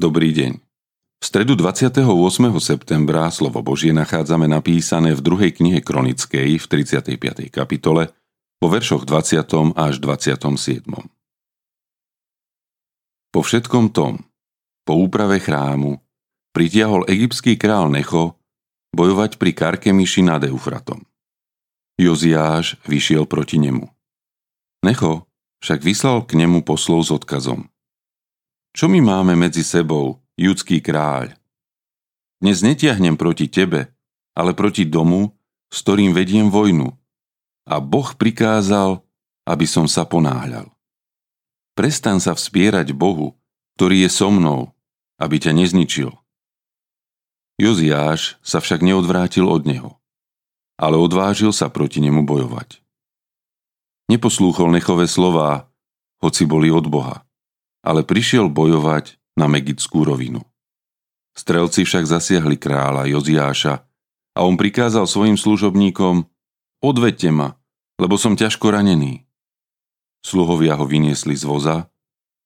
Dobrý deň. V stredu 28. septembra slovo Božie nachádzame napísané v druhej knihe Kronickej v 35. kapitole po veršoch 20. až 27. Po všetkom tom, po úprave chrámu, pritiahol egyptský král Necho bojovať pri Karkemiši nad Eufratom. Joziáš vyšiel proti nemu. Necho však vyslal k nemu poslov s odkazom. Čo my máme medzi sebou, judský kráľ. Dnes netiahnem proti tebe, ale proti domu, s ktorým vediem vojnu. A Boh prikázal, aby som sa ponáhľal. Prestan sa vspierať Bohu, ktorý je so mnou, aby ťa nezničil. Joziáš sa však neodvrátil od neho, ale odvážil sa proti nemu bojovať. Neposlúchol nechové slová, hoci boli od Boha, ale prišiel bojovať na Megickú rovinu. Strelci však zasiahli kráľa Joziáša a on prikázal svojim služobníkom Odvedte ma, lebo som ťažko ranený. Sluhovia ho vyniesli z voza,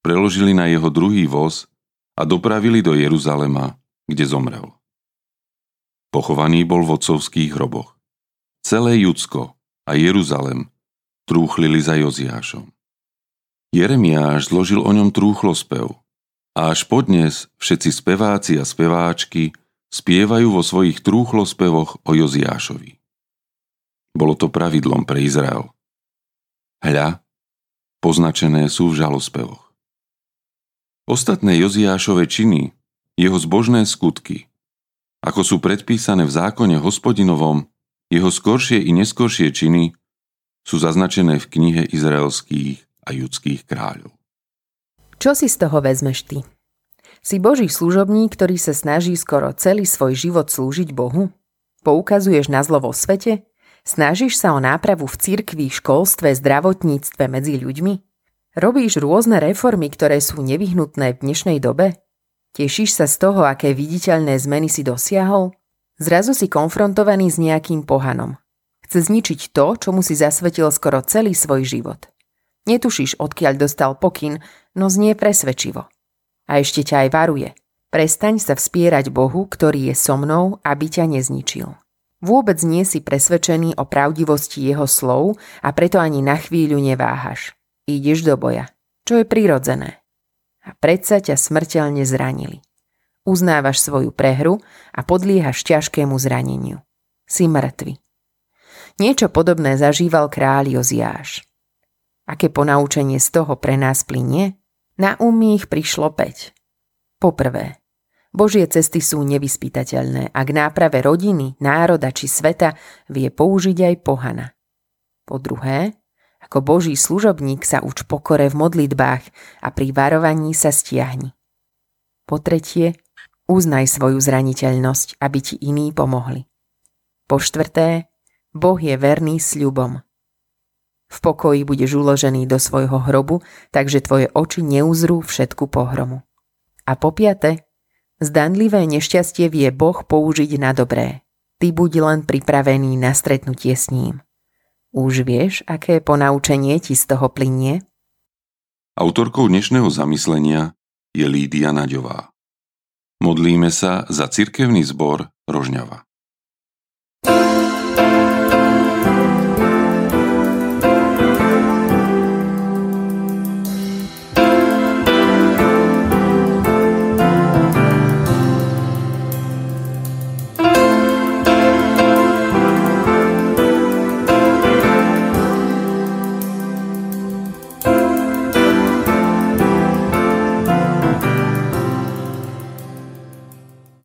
preložili na jeho druhý voz a dopravili do Jeruzalema, kde zomrel. Pochovaný bol v otcovských hroboch. Celé Judsko a Jeruzalem trúchlili za Joziášom. Jeremiáš zložil o ňom trúchlospev a až podnes všetci speváci a speváčky spievajú vo svojich trúchlospevoch o Joziášovi. Bolo to pravidlom pre Izrael. Hľa, poznačené sú v žalospevoch. Ostatné Joziášove činy, jeho zbožné skutky, ako sú predpísané v zákone hospodinovom, jeho skoršie i neskoršie činy sú zaznačené v knihe izraelských a judských kráľov. Čo si z toho vezmeš ty? Si Boží služobník, ktorý sa snaží skoro celý svoj život slúžiť Bohu? Poukazuješ na zlo vo svete? Snažíš sa o nápravu v cirkvi, školstve, zdravotníctve medzi ľuďmi? Robíš rôzne reformy, ktoré sú nevyhnutné v dnešnej dobe? Tešíš sa z toho, aké viditeľné zmeny si dosiahol? Zrazu si konfrontovaný s nejakým pohanom. Chce zničiť to, čomu si zasvetil skoro celý svoj život. Netušíš, odkiaľ dostal pokyn, no znie presvedčivo. A ešte ťa aj varuje. Prestaň sa vspierať Bohu, ktorý je so mnou, aby ťa nezničil. Vôbec nie si presvedčený o pravdivosti jeho slov a preto ani na chvíľu neváhaš. Ideš do boja, čo je prirodzené. A predsa ťa smrteľne zranili. Uznávaš svoju prehru a podliehaš ťažkému zraneniu. Si mŕtvy. Niečo podobné zažíval kráľ Joziáš. Aké ponaučenie z toho pre nás plinie? Na um ich prišlo 5. Poprvé, Božie cesty sú nevyspytateľné a k náprave rodiny, národa či sveta vie použiť aj pohana. Po druhé, ako Boží služobník sa uč pokore v modlitbách a pri varovaní sa stiahni. Po tretie, uznaj svoju zraniteľnosť, aby ti iní pomohli. Po štvrté, Boh je verný sľubom. V pokoji budeš uložený do svojho hrobu, takže tvoje oči neuzrú všetku pohromu. A po piate, zdanlivé nešťastie vie Boh použiť na dobré. Ty buď len pripravený na stretnutie s ním. Už vieš, aké ponaučenie ti z toho plinie? Autorkou dnešného zamyslenia je Lídia Naďová. Modlíme sa za cirkevný zbor Rožňava.